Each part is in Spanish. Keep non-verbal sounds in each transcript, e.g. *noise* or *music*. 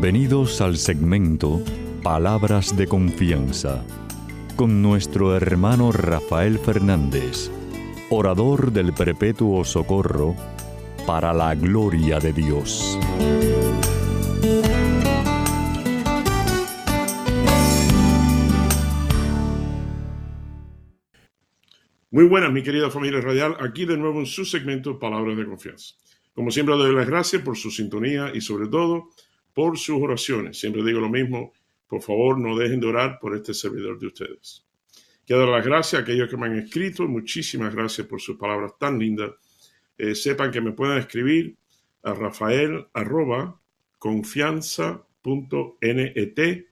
Bienvenidos al segmento Palabras de Confianza con nuestro hermano Rafael Fernández, orador del Perpetuo Socorro, para la gloria de Dios. Muy buenas, mi querida familia radial, aquí de nuevo en su segmento Palabras de Confianza. Como siempre, doy las gracias por su sintonía y sobre todo por sus oraciones. Siempre digo lo mismo, por favor no dejen de orar por este servidor de ustedes. Quiero dar las gracias a aquellos que me han escrito, muchísimas gracias por sus palabras tan lindas. Eh, sepan que me pueden escribir a rafael arroba confianza.net,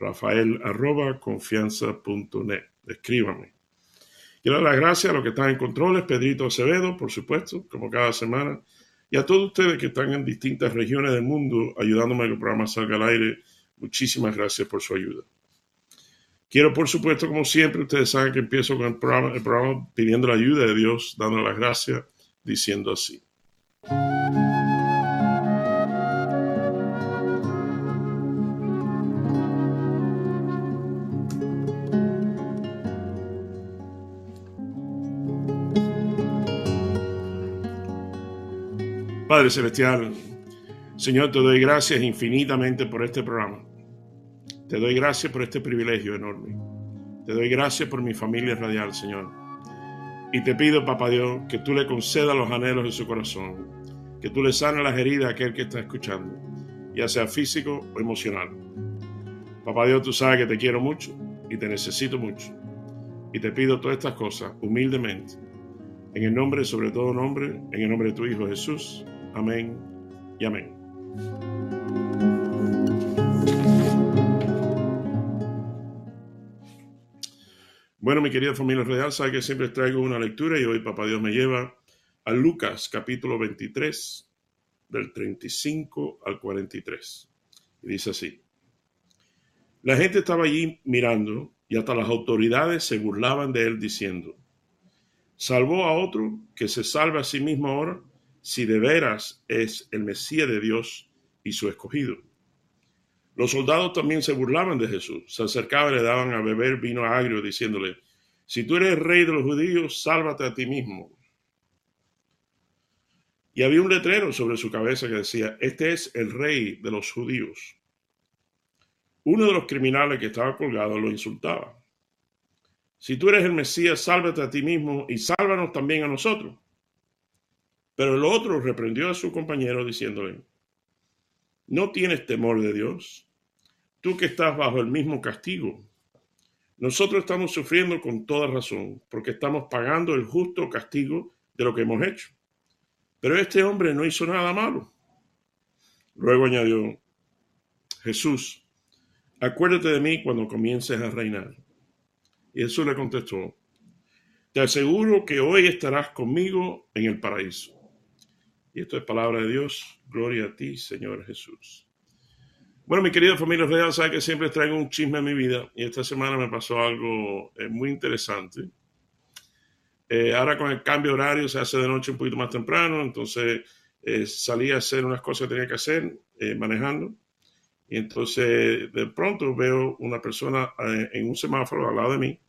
rafael arroba confianza.net. Escríbanme. Quiero dar las gracias a los que están en controles, Pedrito Acevedo, por supuesto, como cada semana, y a todos ustedes que están en distintas regiones del mundo ayudándome a que el programa salga al aire. Muchísimas gracias por su ayuda. Quiero, por supuesto, como siempre, ustedes saben que empiezo con el programa, el pidiendo la ayuda de Dios, dándole las gracias, diciendo así. Celestial, Señor, te doy gracias infinitamente por este programa. Te doy gracias por este privilegio enorme. Te doy gracias por mi familia radial, Señor. Y te pido, Papá Dios, que tú le concedas los anhelos de su corazón, que tú le sanes las heridas a aquel que está escuchando, ya sea físico o emocional. Papá Dios, tú sabes que te quiero mucho y te necesito mucho. Y te pido todas estas cosas humildemente, en el nombre, sobre todo nombre, en el nombre de tu Hijo Jesús. Amén y amén. Bueno, mi querida familia real, sabe que siempre traigo una lectura y hoy Papá Dios me lleva a Lucas capítulo 23, del 35 al 43. Y dice así. La gente estaba allí mirando y hasta las autoridades se burlaban de él diciendo, salvó a otro que se salve a sí mismo ahora si de veras es el Mesías de Dios y su escogido. Los soldados también se burlaban de Jesús, se acercaban y le daban a beber vino agrio, diciéndole, si tú eres rey de los judíos, sálvate a ti mismo. Y había un letrero sobre su cabeza que decía, este es el rey de los judíos. Uno de los criminales que estaba colgado lo insultaba. Si tú eres el Mesías, sálvate a ti mismo y sálvanos también a nosotros. Pero el otro reprendió a su compañero diciéndole, ¿no tienes temor de Dios? Tú que estás bajo el mismo castigo. Nosotros estamos sufriendo con toda razón, porque estamos pagando el justo castigo de lo que hemos hecho. Pero este hombre no hizo nada malo. Luego añadió, Jesús, acuérdate de mí cuando comiences a reinar. Y Jesús le contestó, te aseguro que hoy estarás conmigo en el paraíso. Y esto es palabra de Dios. Gloria a ti, Señor Jesús. Bueno, mi querida familia real, sabe que siempre traigo un chisme en mi vida y esta semana me pasó algo eh, muy interesante. Eh, ahora con el cambio horario se hace de noche un poquito más temprano, entonces eh, salí a hacer unas cosas que tenía que hacer manejando y entonces de pronto veo una persona en un semáforo al lado de mí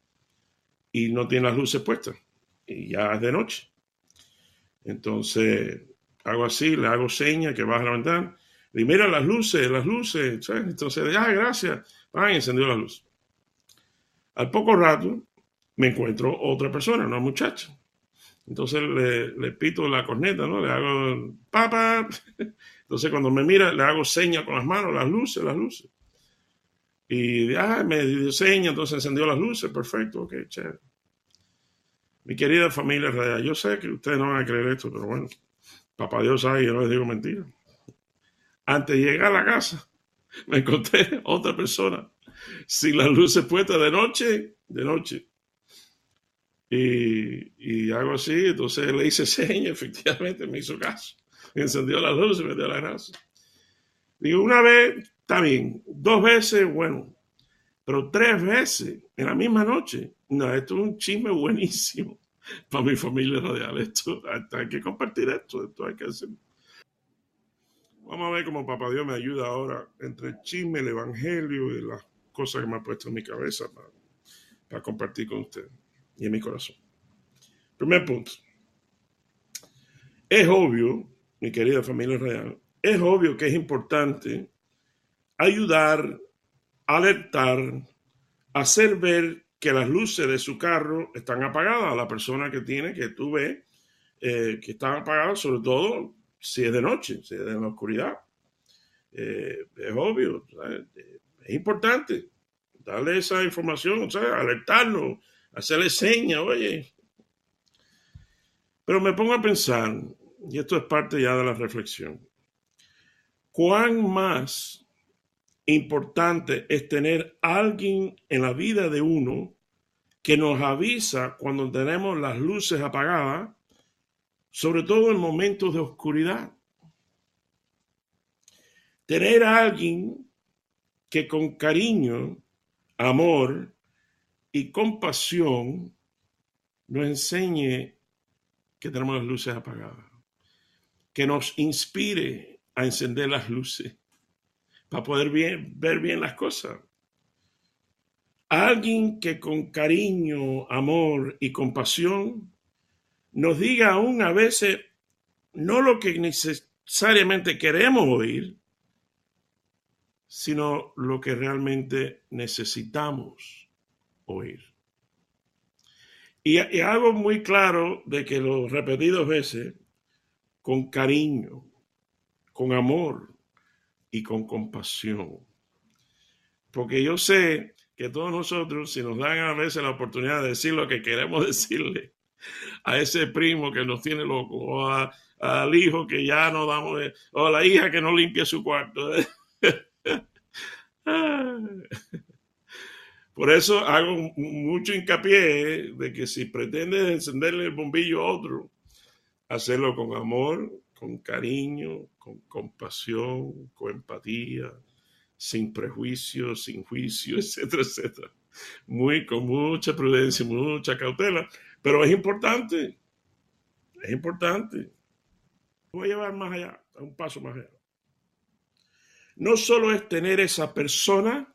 y no tiene las luces puestas y ya es de noche. Entonces hago así, le hago seña que baja la ventana. Y mira las luces, las luces. Entonces, ah, gracias. Ah, encendió la luz. Al poco rato me encuentro otra persona, una muchacha. Entonces le, le pito la corneta, ¿no? Le hago papá. *laughs* Entonces cuando me mira, le hago seña con las manos, las luces, las luces. Y ah, me dio seña, entonces encendió las luces, perfecto, ok, chévere. Mi querida familia yo sé que ustedes no van a creer esto, pero bueno, Papá Dios sabe, yo no les digo mentira. Antes de llegar a la casa, me encontré otra persona sin las luces puestas de noche, de noche. Y, hago así, entonces le hice seña, *laughs* efectivamente me hizo caso. Encendió las luces, me dio la gracia. Digo, una vez, está bien, dos veces, bueno, pero tres veces en la misma noche. No, esto es un chisme buenísimo para mi familia radial. Esto, hay que compartir esto, esto hay que hacer. Vamos a ver cómo Papá Dios me ayuda ahora entre el chisme, el evangelio y las cosas que me ha puesto en mi cabeza para, para compartir con usted y en mi corazón. Primer punto. Es obvio, mi querida familia real, es obvio que es importante ayudar, alertar, hacer ver que las luces de su carro están apagadas la persona que tiene, que tú ves, eh, que están apagadas, sobre todo si es de noche, si es de la oscuridad. Eh, es obvio, es importante darle esa información, sea, alertarnos, hacerle señas, oye. Pero me pongo a pensar, y esto es parte ya de la reflexión, ¿cuán más importante es tener alguien en la vida de uno que nos avisa cuando tenemos las luces apagadas, sobre todo en momentos de oscuridad. Tener a alguien que con cariño, amor y compasión nos enseñe que tenemos las luces apagadas, que nos inspire a encender las luces para poder ver bien las cosas. Alguien que con cariño, amor y compasión nos diga aún a veces no lo que necesariamente queremos oír, sino lo que realmente necesitamos oír. Y, y algo muy claro de que lo repetidos veces, con cariño, con amor, y con compasión. Porque yo sé que todos nosotros, si nos dan a veces la oportunidad de decir lo que queremos *laughs* decirle a ese primo que nos tiene loco, o al hijo que ya no damos, o a la hija que no limpia su cuarto. *laughs* Por eso hago mucho hincapié de que si pretendes encenderle el bombillo a otro, hacerlo con amor, con cariño, con compasión, con empatía, sin prejuicios, sin juicio, *laughs* etcétera, etcétera. Muy, con mucha prudencia, mucha cautela, pero es importante, es importante. Voy a llevar más allá, a un paso más allá. No solo es tener esa persona,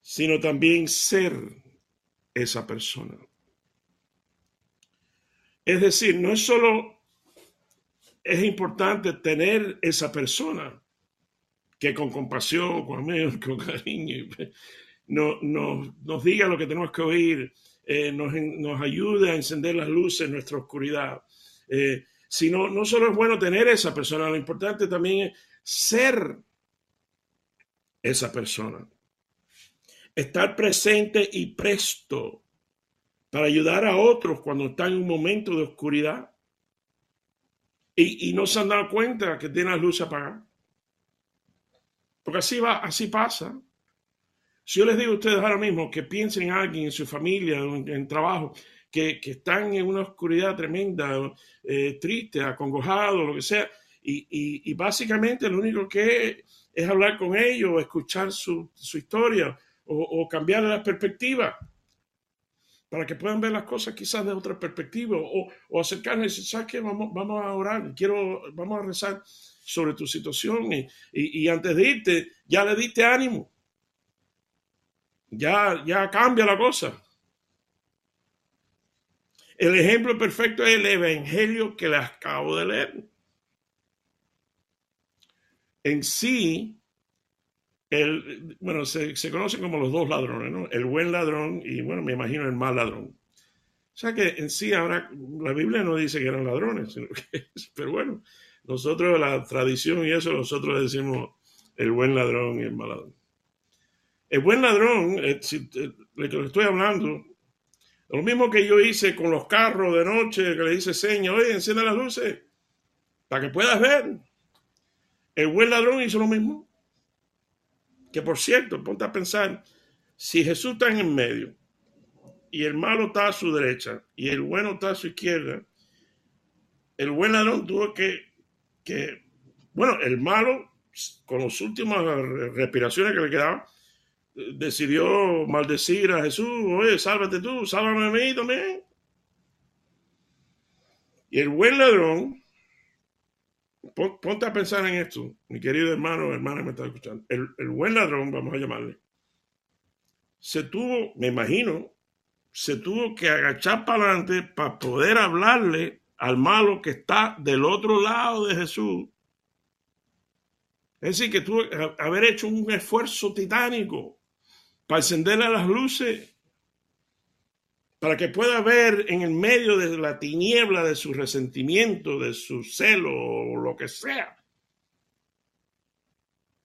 sino también ser esa persona. Es decir, no es solo es importante tener esa persona que con compasión, con amor, *laughs* con cariño, no, nos diga lo que tenemos que oír, eh, nos, nos, ayude a encender las luces en nuestra oscuridad. Eh, sino, no solo es bueno tener esa persona, lo importante también es ser esa persona. Estar presente y presto para ayudar a otros cuando están en un momento de oscuridad y, no se han dado cuenta que tienen las luces apagadas. Porque así va, así pasa. Si yo les digo a ustedes ahora mismo que piensen en alguien, en su familia, en, trabajo, que, están en una oscuridad tremenda, eh, triste, acongojado, lo que sea, y, básicamente lo único que es, hablar con ellos, escuchar su, historia o, o cambiar la perspectiva para que puedan ver las cosas quizás de otra perspectiva o, o acercarse ¿sabes qué? Vamos, vamos a orar, quiero, vamos a rezar sobre tu situación y, y, antes de irte ya le diste ánimo. Ya, ya cambia la cosa. El ejemplo perfecto es el evangelio que les acabo de leer. En sí, el, bueno, se, se, conocen como los dos ladrones, ¿no? El buen ladrón y, bueno, me imagino el mal ladrón. O sea que en sí ahora la Biblia no dice que eran ladrones, sino que, pero bueno, nosotros, la tradición y eso, nosotros decimos el buen ladrón y el mal ladrón. El buen ladrón, eh, eh, que le estoy hablando, lo mismo que yo hice con los carros de noche, que le dice seña, oye, enciende las luces, para que puedas ver. El buen ladrón hizo lo mismo. Que por cierto, ponte a pensar, si Jesús está en el medio y el malo está a su derecha y el bueno está a su izquierda, el buen ladrón tuvo que, que bueno, el malo, con las últimas respiraciones que le quedaban, decidió maldecir a Jesús, oye, sálvate tú, sálvame a mí también. Y el buen ladrón ponte a pensar en esto, mi querido hermano hermana me está escuchando. El, el buen ladrón, vamos a llamarle, se tuvo, me imagino, se tuvo que agachar para adelante para poder hablarle al malo que está del otro lado de Jesús. Es decir, que tuvo que haber hecho un esfuerzo titánico para encenderle las luces, para que pueda ver en el medio de la tiniebla de su resentimiento, de su celo o lo que sea.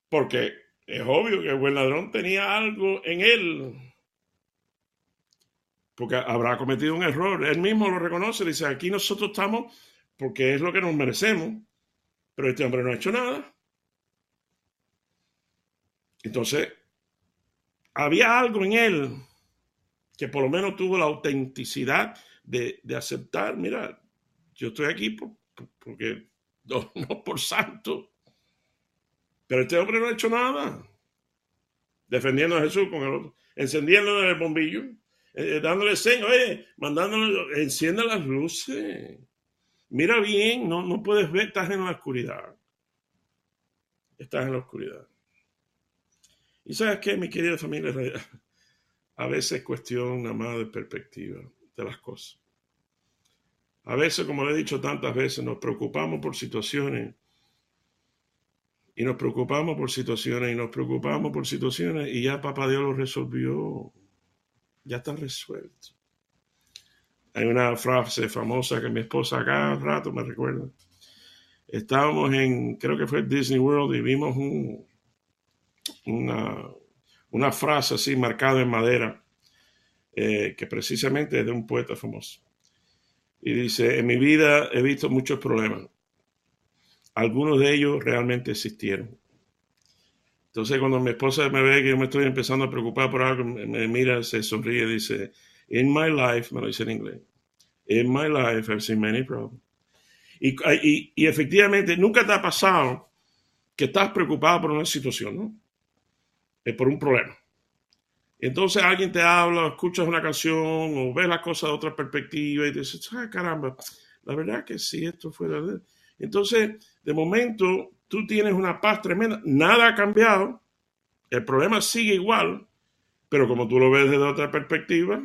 Porque es obvio que el buen ladrón tenía algo en él porque habrá cometido un error. Él mismo lo reconoce, dice, aquí nosotros estamos porque es lo que nos merecemos, pero este hombre no ha hecho nada. Entonces, había algo en él que por lo menos tuvo la autenticidad de, aceptar, mira, yo estoy aquí porque *laughs* no, por santo, pero este hombre no ha hecho nada. Defendiendo a Jesús con el otro, encendiendo el bombillo eh, dándole señas, oye, mandándole, enciende las luces. Mira bien, no, no puedes ver, estás en la oscuridad. Estás en la oscuridad. Y sabes qué, mi querida familia, a veces es cuestión nada más de perspectiva de las cosas. A veces, como le he dicho tantas veces, nos preocupamos por situaciones y nos preocupamos por situaciones y nos preocupamos por situaciones y ya papá Dios lo resolvió ya está resuelto. Hay una frase famosa que mi esposa cada rato me recuerda. Estábamos en, creo que fue Disney World y vimos un, una, una frase así marcada en madera eh, que precisamente es de un poeta famoso. Y dice, en mi vida he visto muchos problemas. Algunos de ellos realmente existieron. Entonces, cuando mi esposa me ve que yo me estoy empezando a preocupar por algo, me mira, se sonríe y dice, In my life, me lo dice en inglés, In my life I've seen many problems. Y, y, efectivamente, nunca te ha pasado que estás preocupado por una situación, ¿no? Es por un problema. Entonces alguien te habla, escuchas una canción o ves las cosas de otra perspectiva y dices, ah, caramba, la verdad que sí, esto fue verdad. Entonces, de momento, tú tienes una paz tremenda. Nada ha cambiado. El problema sigue igual, pero como tú lo ves desde otra perspectiva,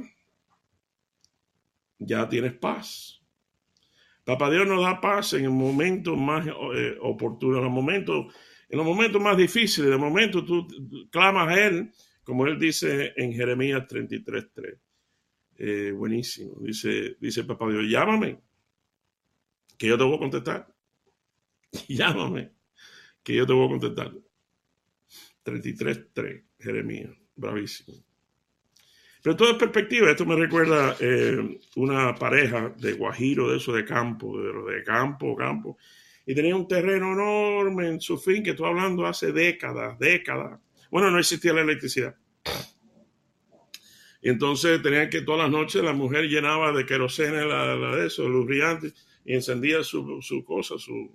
ya tienes paz. Papá Dios nos da paz en el momento más eh, oportuno, en los momentos, en los momentos más difíciles. De momento tú clamas a Él, como Él dice en Jeremías 33.3. Eh, buenísimo. Dice, dice Papá Dios, llámame, que yo te voy a contestar. *laughs* Llámame que yo te voy a contestar. 33.3, Jeremías, bravísimo. Pero todo es perspectiva. Esto me recuerda eh, una pareja de guajiro, de eso de campo, de, de campo, campo. Y tenía un terreno enorme en su fin, que estoy hablando hace décadas, décadas. Bueno, no existía la electricidad. Y entonces tenían que todas las noches la mujer llenaba de querosene la, de eso, luz brillante, y encendía su, su cosa, su,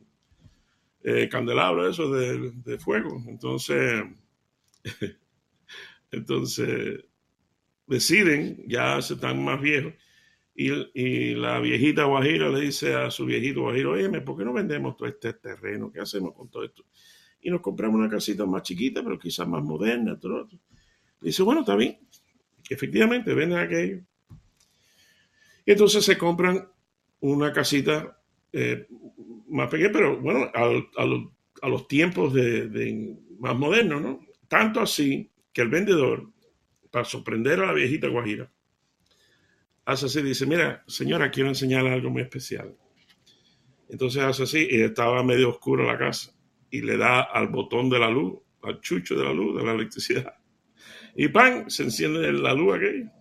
eh, candelabro, eso de, fuego. Entonces, *laughs* entonces deciden, ya se están más viejos, y, la viejita Guajira le dice a su viejito Guajiro, oye, ¿por qué no vendemos todo este terreno? ¿Qué hacemos con todo esto? Y nos compramos una casita más chiquita, pero quizás más moderna. Todo, Dice, bueno, está bien. Efectivamente, venden aquello. Y entonces se compran una casita eh, más pequeña, pero bueno, a, los tiempos de, más modernos, ¿no? Tanto así que el vendedor, para sorprender a la viejita Guajira, hace así, dice, mira, señora, quiero enseñarle algo muy especial. Entonces hace así, y estaba medio oscura la casa, y le da al botón de la luz, al chucho de la luz, de la electricidad. Y pan, se enciende la luz aquella.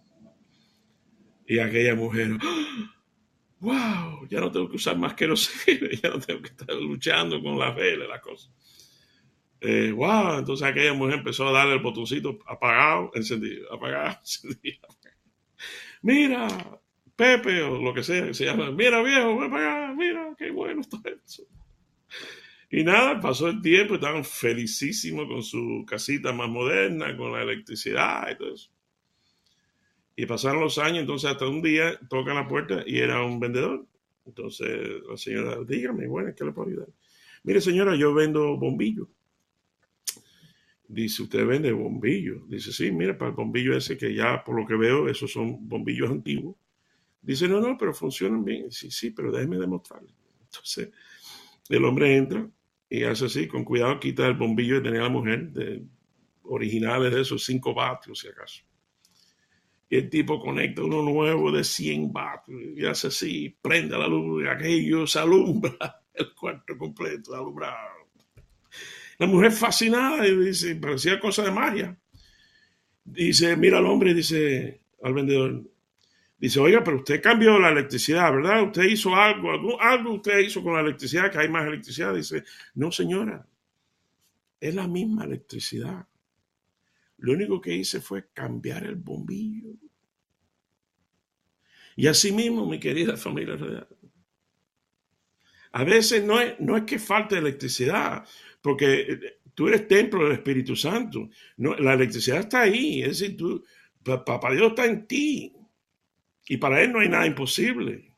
Y aquella mujer, ¡ah! wow, ya no tengo que usar más queroseno, *laughs* ya no tengo que estar luchando con las velas, las cosas. Eh, wow, entonces aquella mujer empezó a darle el botoncito apagado, encendido, apagado, *laughs* encendido. Mira, Pepe o lo que sea, se llama, mira viejo, ven para mira, qué bueno está eso. Y nada, pasó el tiempo, estaban felicísimos con su casita más moderna, con la electricidad y todo eso. Y pasaron los años, entonces hasta un día tocan la puerta y era un vendedor. Entonces la señora, dígame, bueno, ¿qué le puedo ayudar? Mire, señora, yo vendo bombillos. Dice, ¿usted vende bombillos? Dice, sí, mire, para el bombillo ese que ya por lo que veo, esos son bombillos antiguos. Dice, no, no, pero funcionan bien. Sí, sí, pero déjeme demostrarle. Entonces, el hombre entra y hace así, con cuidado, quita el bombillo que tenía la mujer, originales de esos 5 vatios, si acaso. Y el tipo conecta uno nuevo de 100 vatios y hace así, prende la luz y aquello se alumbra *laughs* el cuarto completo, alumbrado. La mujer fascinada y dice, parecía cosa de magia. Dice, mira al hombre dice al vendedor, dice, oiga, pero usted cambió la electricidad, ¿verdad? Usted hizo algo, algo, usted hizo con la electricidad, que hay más electricidad. Dice, no señora, es la misma electricidad. Lo único que hice fue cambiar el bombillo. Y así mismo, mi querida familia a veces no es, no es que falte electricidad, porque eh, tú eres templo del Espíritu Santo. No, la electricidad está ahí, es decir, tú, papá Dios está en ti. Y para Él no hay nada imposible.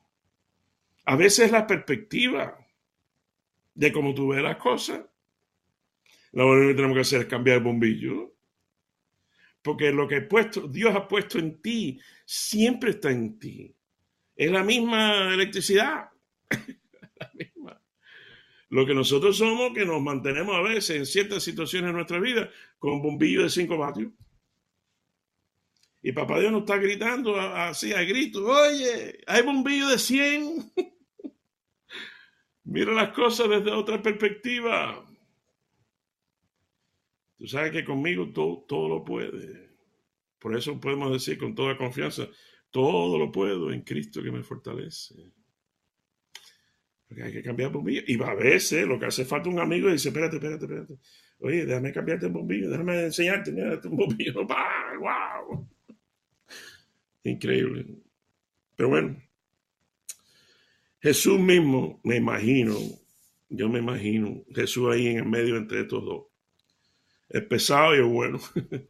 A veces la perspectiva de cómo tú ves las cosas. Lo único que tenemos que hacer es cambiar el bombillo. Porque lo que puesto, Dios ha puesto en ti siempre está en ti. Es la misma electricidad. *laughs* Lo que nosotros somos, que nos mantenemos a veces en ciertas situaciones de nuestra vida con bombillos de 5 vatios. Y papá Dios nos está gritando así a gritos, oye, hay bombillo de 100. *laughs* Mira las cosas desde otra perspectiva. Tú sabes que conmigo todo, todo lo puede. Por eso podemos decir con toda confianza, todo lo puedo en Cristo que me fortalece. Porque hay que cambiar bombillo. Y a veces lo que hace falta un amigo y dice, espérate, espérate, espérate. Oye, déjame cambiarte el bombillo, déjame enseñarte, mira, este bombillo. *laughs* ¡Wow! Increíble. Pero bueno, Jesús mismo, me imagino, yo me imagino, Jesús ahí en el medio entre estos dos. Es pesado y es bueno. *laughs*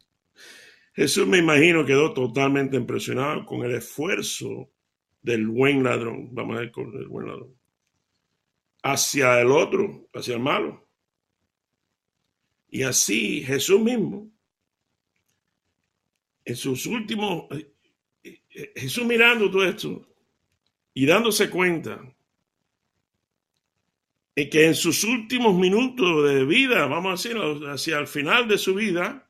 Jesús me imagino quedó totalmente impresionado con el esfuerzo del buen ladrón. Vamos a ver con el buen ladrón hacia el otro, hacia el malo. Y así Jesús mismo, en sus últimos, eh, eh, Jesús mirando todo esto y dándose cuenta de que en sus últimos minutos de vida, vamos a decirlo, hacia el final de su vida,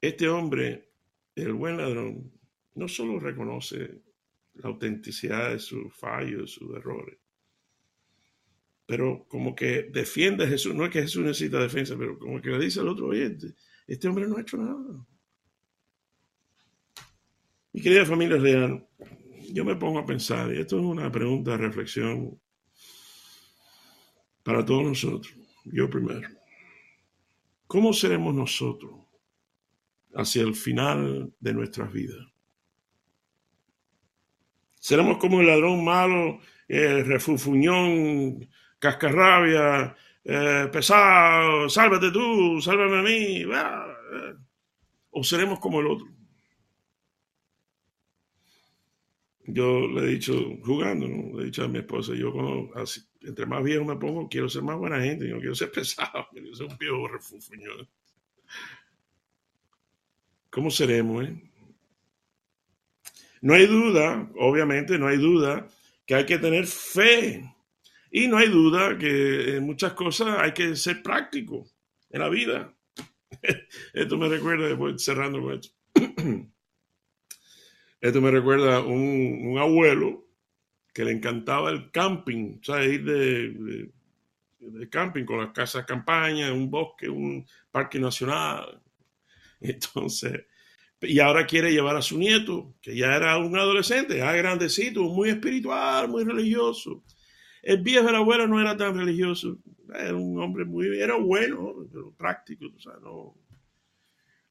este hombre, el buen ladrón, no solo reconoce la autenticidad de sus fallos, sus errores. Pero como que defiende a Jesús, no es que Jesús necesita defensa, pero como que le dice al otro, oye, este, este hombre no ha hecho nada. Mi querida familia real, yo me pongo a pensar, y esto es una pregunta de reflexión para todos nosotros, yo primero. ¿Cómo seremos nosotros hacia el final de nuestras vidas? Seremos como el ladrón malo, el refufuñón, cascarrabia, eh, pesado, sálvate tú, sálvame a mí. O seremos como el otro. Yo le he dicho, jugando, le he dicho a mi esposa, yo cuando, entre más viejo me pongo, quiero ser más buena gente, yo no quiero ser *laughs* pesado, quiero ser un viejo refufuñón. ¿Cómo seremos, eh? No hay duda, obviamente, no hay duda que hay que tener fe. Y no hay duda que en muchas cosas hay que ser práctico en la vida. *laughs* Esto me recuerda, después cerrando con esto. *clears throat* Esto me recuerda un, un abuelo que le encantaba el camping, o sea, ir de, de, camping con las casas campaña, un bosque, un parque nacional. *laughs* Entonces, y ahora quiere llevar a su nieto, que ya era un adolescente, ya grandecito, muy espiritual, muy religioso. El viejo de la abuela no era tan religioso, era un hombre muy, era bueno, pero práctico, o sea, no.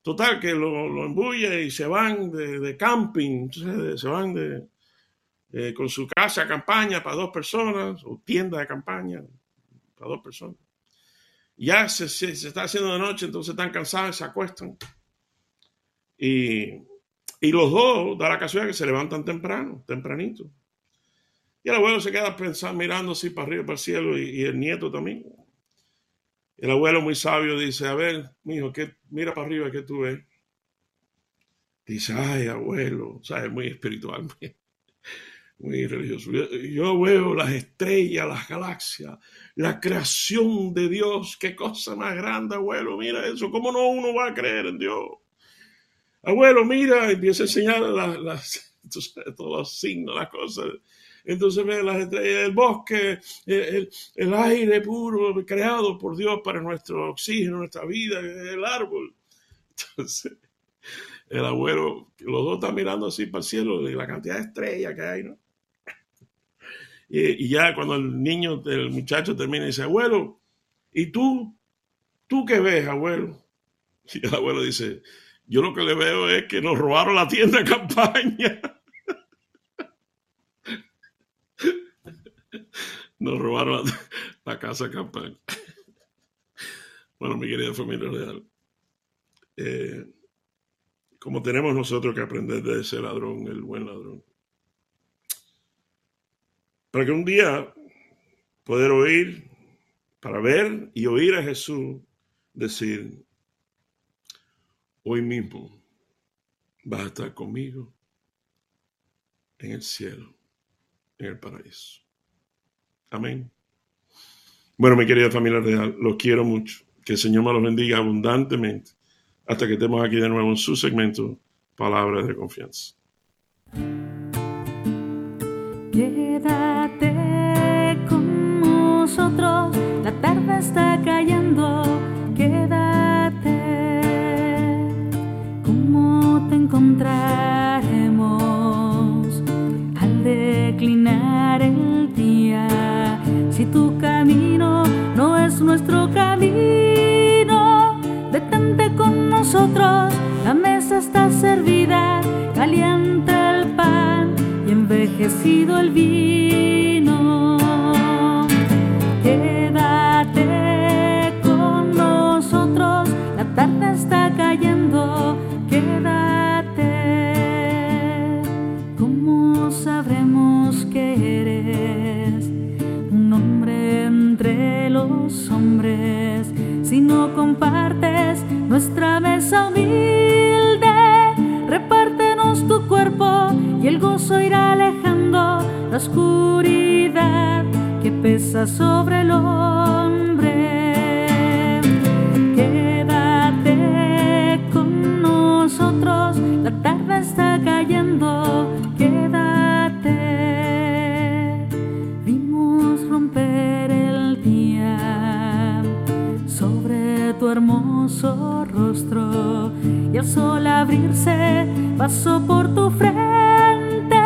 Total, que lo, lo embulle y se van de, camping, se van de, con su casa campaña para dos personas, o tienda de campaña para dos personas. Ya se, se, se está haciendo de noche, entonces están cansados, se acuestan y, los dos da la casualidad que se levantan temprano, tempranito. Y el abuelo se queda pensando, mirando así para arriba, para el cielo, y, el nieto también. El abuelo muy sabio dice, a ver, mijo, ¿qué, mira para arriba, ¿qué tú ves? Dice, ay, abuelo, ¿sabes? Muy espiritual, *laughs* muy, religioso. Yo, veo las estrellas, las galaxias, la creación de Dios. Qué cosa más grande, abuelo. Mira eso. ¿Cómo no uno va a creer en Dios? Abuelo, mira, empieza a enseñar las, *laughs* todos los signos, las cosas. Entonces ve las estrellas del bosque, el, el, aire puro creado por Dios para nuestro oxígeno, nuestra vida, el árbol. *laughs* Entonces, el abuelo, los dos están mirando así para el cielo la cantidad de estrellas que hay, ¿no? *laughs* Y, ya cuando el niño, el muchacho termina y dice, abuelo, ¿y tú? ¿Tú qué ves, abuelo? Y el abuelo dice, yo lo que le veo es que nos robaron la tienda de campaña. Nos robaron la, casa de campaña. Bueno, mi querida familia real. Eh, como tenemos nosotros que aprender de ese ladrón, el buen ladrón. Para que un día poder oír, para ver y oír a Jesús decir, hoy mismo vas a estar conmigo en el cielo, en el paraíso. Amén. Bueno, mi querida familia real, los quiero mucho. Que el Señor me los bendiga abundantemente hasta que estemos aquí de nuevo en su segmento Palabras de Confianza. Quédate con nosotros, la tarde está cayendo, Si tu camino no es nuestro camino, detente con nosotros, la mesa está servida, caliente el pan y envejecido el vino. Y el sol abrirse pasó por tu frente.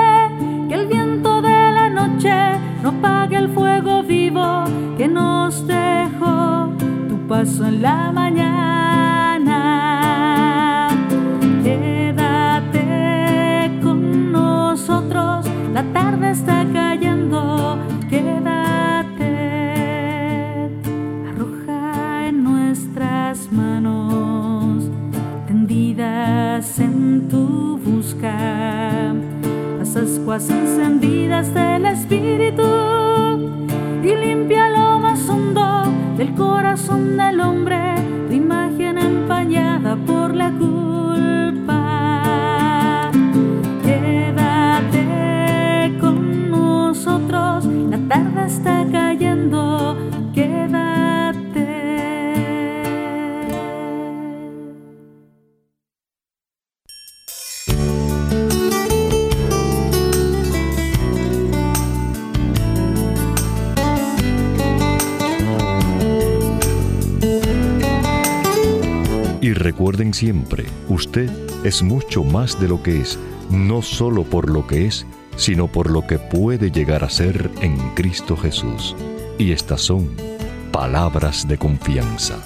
Que el viento de la noche no apague el fuego vivo que nos dejó tu paso en la mañana. Quédate con nosotros, la tarde está. Encendidas del Espíritu y limpia lo más hondo del corazón del hombre, tu imagen empañada por la culpa. Quédate con nosotros, la tarde está cayendo, recuerden siempre, usted es mucho más de lo que es, no solo por lo que es, sino por lo que puede llegar a ser en Cristo Jesús. Y estas son palabras de confianza.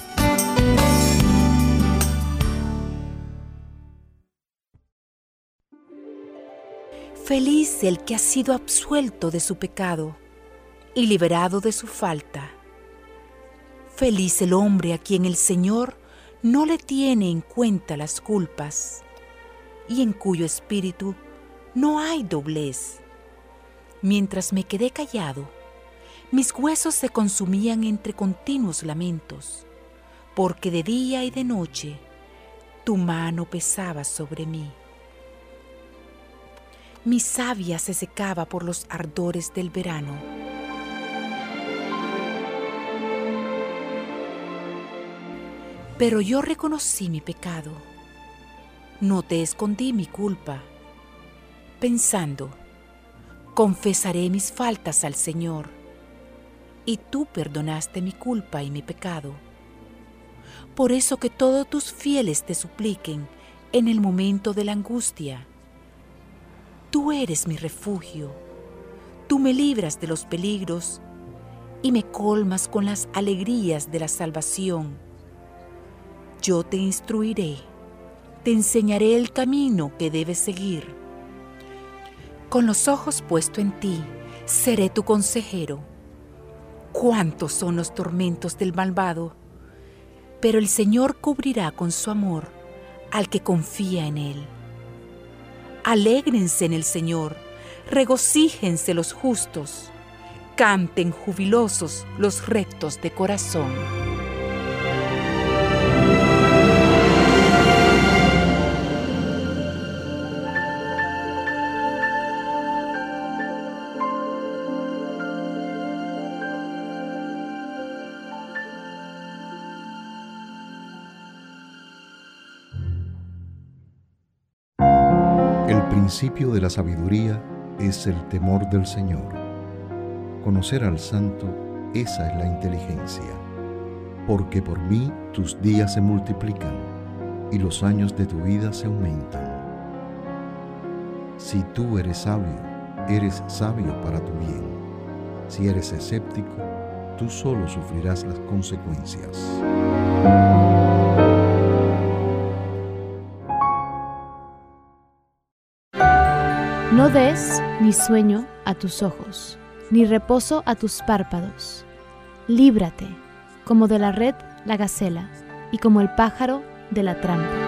Feliz el que ha sido absuelto de su pecado y liberado de su falta. Feliz el hombre a quien el Señor no le tiene en cuenta las culpas y en cuyo espíritu no hay doblez. Mientras me quedé callado, mis huesos se consumían entre continuos lamentos, porque de día y de noche tu mano pesaba sobre mí. Mi savia se secaba por los ardores del verano. Pero yo reconocí mi pecado. No te escondí mi culpa, pensando, confesaré mis faltas al Señor, y tú perdonaste mi culpa y mi pecado. Por eso que todos tus fieles te supliquen en el momento de la angustia. Tú eres mi refugio, tú me libras de los peligros y me colmas con las alegrías de la salvación yo te instruiré, te enseñaré el camino que debes seguir. Con los ojos puestos en ti, seré tu consejero. Cuántos son los tormentos del malvado, pero el Señor cubrirá con su amor al que confía en Él. Alégrense en el Señor, regocíjense los justos, canten jubilosos los rectos de corazón. Principio de la sabiduría es el temor del Señor. Conocer al Santo, esa es la inteligencia. Porque por mí tus días se multiplican y los años de tu vida se aumentan. Si tú eres sabio, eres sabio para tu bien. Si eres escéptico, tú solo sufrirás las consecuencias. Des ni sueño a tus ojos, ni reposo a tus párpados. Líbrate, como de la red la gacela, y como el pájaro de la trampa.